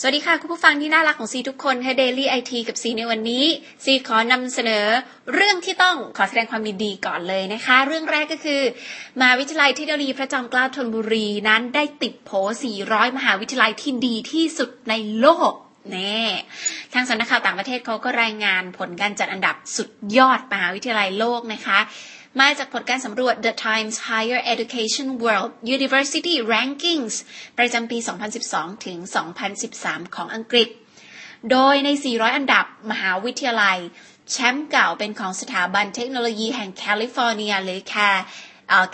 สวัสดีค่ะ คุณผู้ฟังที่น่ารักของซีทุกคนค่ะ Daily IT กับซีในวันนี้ ซีขอนำเสนอเรื่องที่ต้องขอแสดงความดีก่อนเลยนะคะ เรื่องแรกก็คือ มหาวิทยาลัยเทคโนโลยีพระจอมเกล้าธนบุรีนั้นได้ติดโผ 400 มหาวิทยาลัยที่ดีที่สุดในโลกแน่ทางสำนักข่าวต่างประเทศเขาก็รายงานผลการจัดอันดับสุดยอดมหาวิทยาลัยโลกนะคะ มาจากผลการสำรวจ The Times Higher Education World University Rankings ประจำปี 2012 ถึง 2013 ของอังกฤษ โดยใน 400 อันดับมหาวิทยาลัย แชมป์เก่าเป็นของสถาบันเทคโนโลยีแห่งแคลิฟอร์เนียหรือแค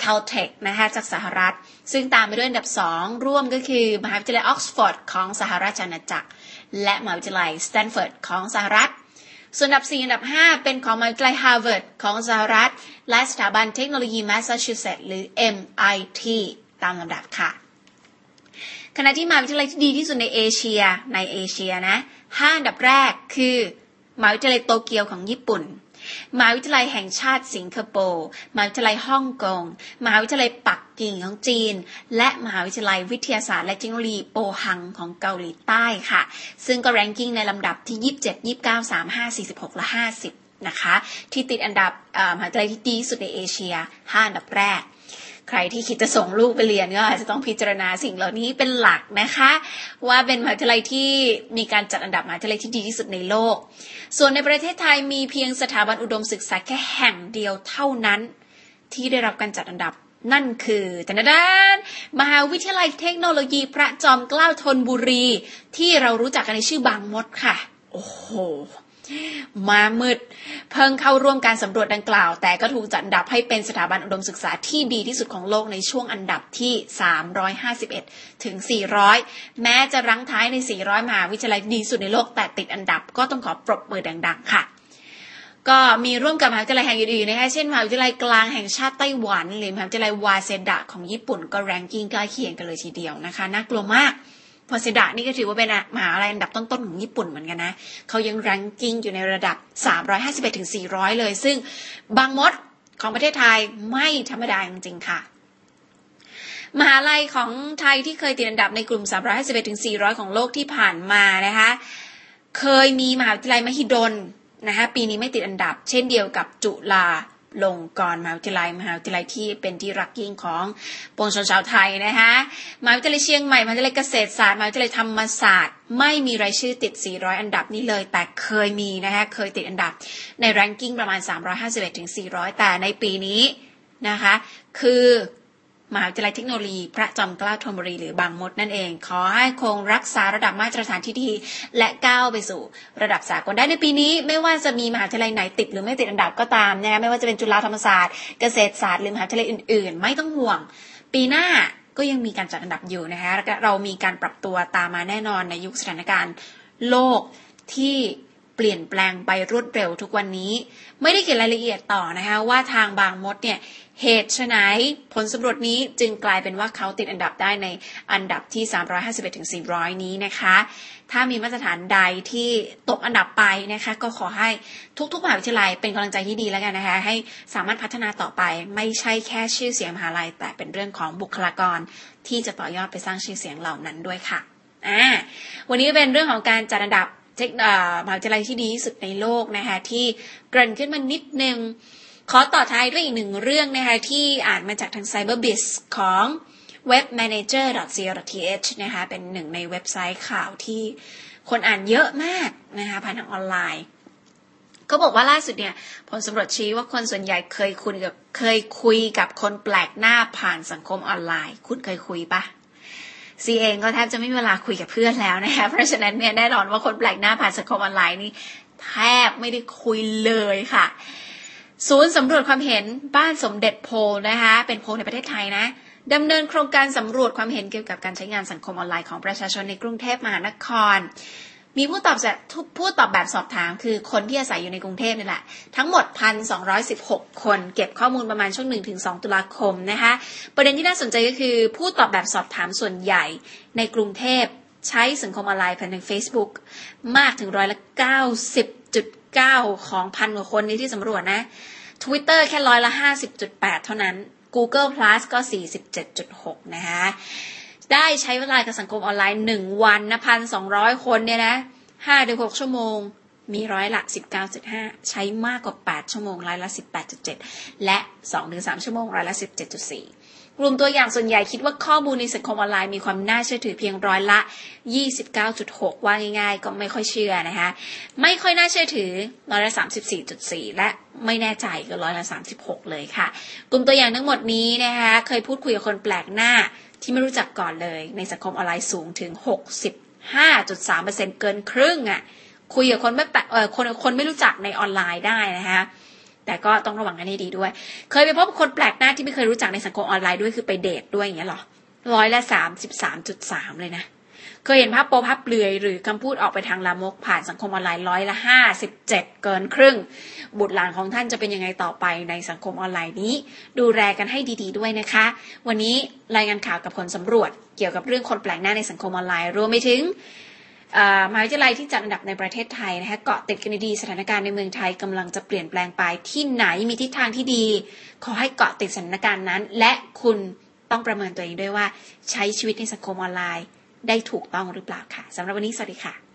Caltech นะคะจากสหรัฐ ซึ่งตามไปด้วยอันดับ 2 ร่วมก็คือ มหาวิทยาลัยออกซฟอร์ดของสหราชอาณาจักร และมหาวิทยาลัยสแตนฟอร์ดของสหรัฐ ส่วนอันดับ 4 อันดับ 5 เป็นของมหาวิทยาลัยฮาร์วาร์ดของสหรัฐ และสถาบันเทคโนโลยีแมสซาชูเซตส์หรือ MIT ตามลำดับค่ะ ขณะที่มหาวิทยาลัยที่ดีที่สุดในเอเชียในเอเชียนะ5อันดับแรกคือมหาวิทยาลัยโตเกียวของญี่ปุ่นมหาวิทยาลัยแห่งชาติสิงคโปร์มหาวิทยาลัยฮ่องกงมหาวิทยาลัยปัก กิ่งของจีน และมหาวิทยาลัยวิทยาศาสตร์และเทคโนโลยีโปฮังของเกาหลีใต้ค่ะ ซึ่งก็ ranking ในลำดับที่ 27 29 35 46 และ 50 นะคะ ที่ติดอันดับมหาวิทยาลัยที่ดีสุดในเอเชีย 5 อันดับแรกใครที่คิดจะส่งลูกไปเรียนก็อาจจะต้องพิจารณาสิ่งเหล่านี้เป็นหลักนะคะ ว่าเป็นมหาวิทยาลัยที่มีการจัดอันดับมหาวิทยาลัยที่ดีที่สุดในโลก ส่วนในประเทศไทยมีเพียงสถาบันอุดมศึกษาแค่แห่งเดียวเท่านั้น ที่ได้รับการจัดอันดับ นั่นคือแต่นดานมหาวิทยาลัยเทคโนโลยีพระจอมเกล้าธนบุรี ที่เรารู้จักกันในชื่อบางมดค่ะ โอ้โหมามืด เพิ่งเข้าร่วมการสำรวจดังกล่าว แต่ก็ถูกจัดอันดับให้เป็นสถาบันอุดมศึกษาที่ดีที่สุดของโลกในช่วงอันดับที่ 351 ถึง 400 แม้จะรั้งท้ายใน 400 มหาวิทยาลัยดีสุดในโลกแต่ติดอันดับก็ต้องขอปรบมือดัง ๆ ค่ะ ก็มีร่วมกับมหาวิทยาลัยแห่งอื่นๆนะคะ เช่นมหาวิทยาลัยกลางแห่งชาติไต้หวัน หรือมหาวิทยาลัยวาเซดะของญี่ปุ่นก็แรงกิ้งใกล้เคียงกันเลยทีเดียวนะคะ น่ากลัวมากพอเซดะนี่ก็ถือว่าเป็นมหาลัยอันดับต้นๆของญี่ปุ่นเหมือนกันนะเขายังรังกิ้งอยู่ในระดับ 351ถึง400 เลย ซึ่งบางมดของประเทศไทยไม่ธรรมดาจริงๆค่ะมหาลัยของไทยที่เคยติดอันดับในกลุ่ม 351ถึง400 ของโลกที่ผ่านมานะคะ เคยมีมหาวิทยาลัยมหิดล นะคะปีนี้ไม่ติดอันดับ เช่นเดียวกับจุฬาลงกรมหาวิทยาลัยมหาวิทยาลัยที่เป็นที่รักยิ่งของปวงชนชาวไทยนะคะมหาวิทยาลัยเชียงใหม่มหาวิทยาลัยเกษตรศาสตร์มหาวิทยาลัยธรรมศาสตร์ ไม่มีรายชื่อติด 400 อันดับนี้เลย แต่เคยมีนะคะเคยติดอันดับ ในแรงกิ้งประมาณ 351ถึง400 แต่ในปีนี้นะคะ คือ มหาวิทยาลัยเทคโนโลยี พระจอมเกล้าธนบุรีหรือบางมดนั่นเอง ขอให้คงรักษาระดับมาตรฐานที่ดี และก้าวไปสู่ ระดับสากลได้ในปีนี้ ไม่ว่าจะมีมหาวิทยาลัยไหนติดหรือไม่ติดอันดับก็ตามนะไม่ว่าจะเป็นจุฬาธรรมศาสตร์เกษตรศาสตร์หรือมหาวิทยาลัยอื่น ๆ ไม่ต้องห่วง ปีหน้าก็ยังมีการจัดอันดับอยู่นะคะแล้วเรามีการปรับตัวตามมาแน่นอนในยุคสถานการณ์โลกที่ เปลี่ยนแปลงไปรวดเร็วทุกวันนี้ ไม่ได้เขียนรายละเอียดต่อนะคะว่าทางบางมดเนี่ยเหตุไฉนผลสำรวจนี้จึงกลายเป็นว่าเขาติดอันดับได้ในอันดับที่ 351ถึง400 นี้นะคะ ถ้ามีมาตรฐานใดที่ตกอันดับไปนะคะ ก็ขอให้ทุกๆมหาวิทยาลัยเป็นกำลังใจที่ดีแล้วกันนะคะ ให้สามารถพัฒนาต่อไปไม่ใช่แค่ชื่อเสียงมหาลัย แต่เป็นเรื่องของบุคลากร ที่จะต่อยอดไปสร้างชื่อเสียงเหล่านั้นด้วยค่ะอ่าวันนี้เป็นเรื่องของการจัดอันดับ เทคมหาวิทยาลัยที่ดีที่สุดในโลกนะคะที่เกริ่นขึ้นมานิดนึง ขอต่อท้ายด้วยอีกหนึ่งเรื่องนะคะที่อ่านมาจากทาง CyberBiz ของ webmanager.co.th นะคะเป็นหนึ่งในเว็บไซต์ข่าวที่คนอ่านเยอะมากนะคะผ่านทางออนไลน์ก็บอกว่าล่าสุดเนี่ยผลสำรวจชี้ว่าคนส่วนใหญ่เคยคุยกับเคยคุยกับคนแปลกหน้าผ่านสังคมออนไลน์ คุณเคยคุยปะ ซีเองก็แทบจะไม่มีเวลาคุยกับเพื่อนแล้วนะคะเพราะฉะนั้นเนี่ยแน่นอนว่าคนแปลกหน้าผ่านสังคมออนไลน์นี่แทบไม่ได้คุยเลยค่ะ ศูนย์สำรวจความเห็นบ้านสมเด็จโพนะคะ เป็นโพในประเทศไทยนะดำเนินโครงการสำรวจความเห็นเกี่ยวกับการใช้งานสังคมออนไลน์ของประชาชนในกรุงเทพมหานคร มีผู้ตอบแบบผู้ตอบแบบสอบถามคือคนที่อาศัยอยู่ในกรุงเทพนี่แหละ ทั้งหมด 1,216 คนเก็บข้อมูลประมาณช่วง 1-2 ตุลาคมนะคะ ประเด็นที่น่าสนใจก็คือผู้ตอบแบบสอบถามส่วนใหญ่ในกรุงเทพใช้สังคมออนไลน์ผ่านทาง Facebook มากถึงร้อยละ90.9 ของพันกว่าคนนี้ที่สำรวจนะ Twitter แค่ร้อยละ50.8 เท่านั้น Google Plus ก็ 47.6 นะคะ ได้ใช้เวลากับสังคมออนไลน์หนึ่งวันนะพันสองร้อยคนเนี่ยนะห้าถึงหกชั่วโมง มีร้อยละสิบเก้าจุดห้าใช้มากกว่าแปดชั่วโมงร้อยละสิบแปดจุดเจ็ดและสองถึงสามชั่วโมงร้อยละสิบเจ็ดจุดสี่กลุ่มตัวอย่างส่วนใหญ่คิดว่าข้อมูลในสังคมออนไลน์มีความน่าเชื่อถือเพียงร้อยละ 29.6 ว่าง่ายๆ ก็ไม่ค่อยเชื่อนะคะ ไม่ค่อยน่าเชื่อถือร้อยละ 34.4 และไม่แน่ใจก็ร้อยละ 36 เลยค่ะ กลุ่มตัวอย่างทั้งหมดนี้นะคะ เคยพูดคุยกับคนแปลกหน้า ที่ไม่รู้จักก่อนเลย ในสังคมออนไลน์สูงถึง 65.3%เกินครึ่งอะ่ะคุยกับคนไม่แปลกเออคนคนไม่รู้จักในออนไลน์ได้นะคะแต่ก็ต้องระวังกันให้ดีด้วย เคยไปพบคนแปลกหน้าที่ไม่เคยรู้จักในสังคมออนไลน์ด้วยคือไปเดทด้วยอย่างเงี้ยหรอร้อยละสามสิบสามจุดสามเลยนะ เคยเห็นภาพโปภาพเปลือย หรือคำพูดออกไปทางลามกผ่านสังคมออนไลน์ร้อยละห้าสิบเจ็ดเกินครึ่ง บุตรหลานของท่านจะเป็นยังไงต่อไปในสังคมออนไลน์นี้ ดูแลกันให้ดี ๆด้วยนะคะ วันนี้รายงานข่าวกับผลสำรวจ เกี่ยวกับเรื่องคนแปลกหน้าในสังคมออนไลน์รวมไปถึงมหาวิทยาลัยที่จัดอันดับในประเทศไทยนะคะเกาะติดกันดีสถานการณ์ในเมืองไทยกำลังจะเปลี่ยนแปลงไปที่ไหนมีทิศทางที่ดี ขอให้เกาะติดสถานการณ์นั้น และคุณต้องประเมินตัวเองด้วยว่าใช้ชีวิตในสังคมออนไลน์ ได้ถูกต้องหรือเปล่าค่ะสำหรับวันนี้สวัสดีค่ะ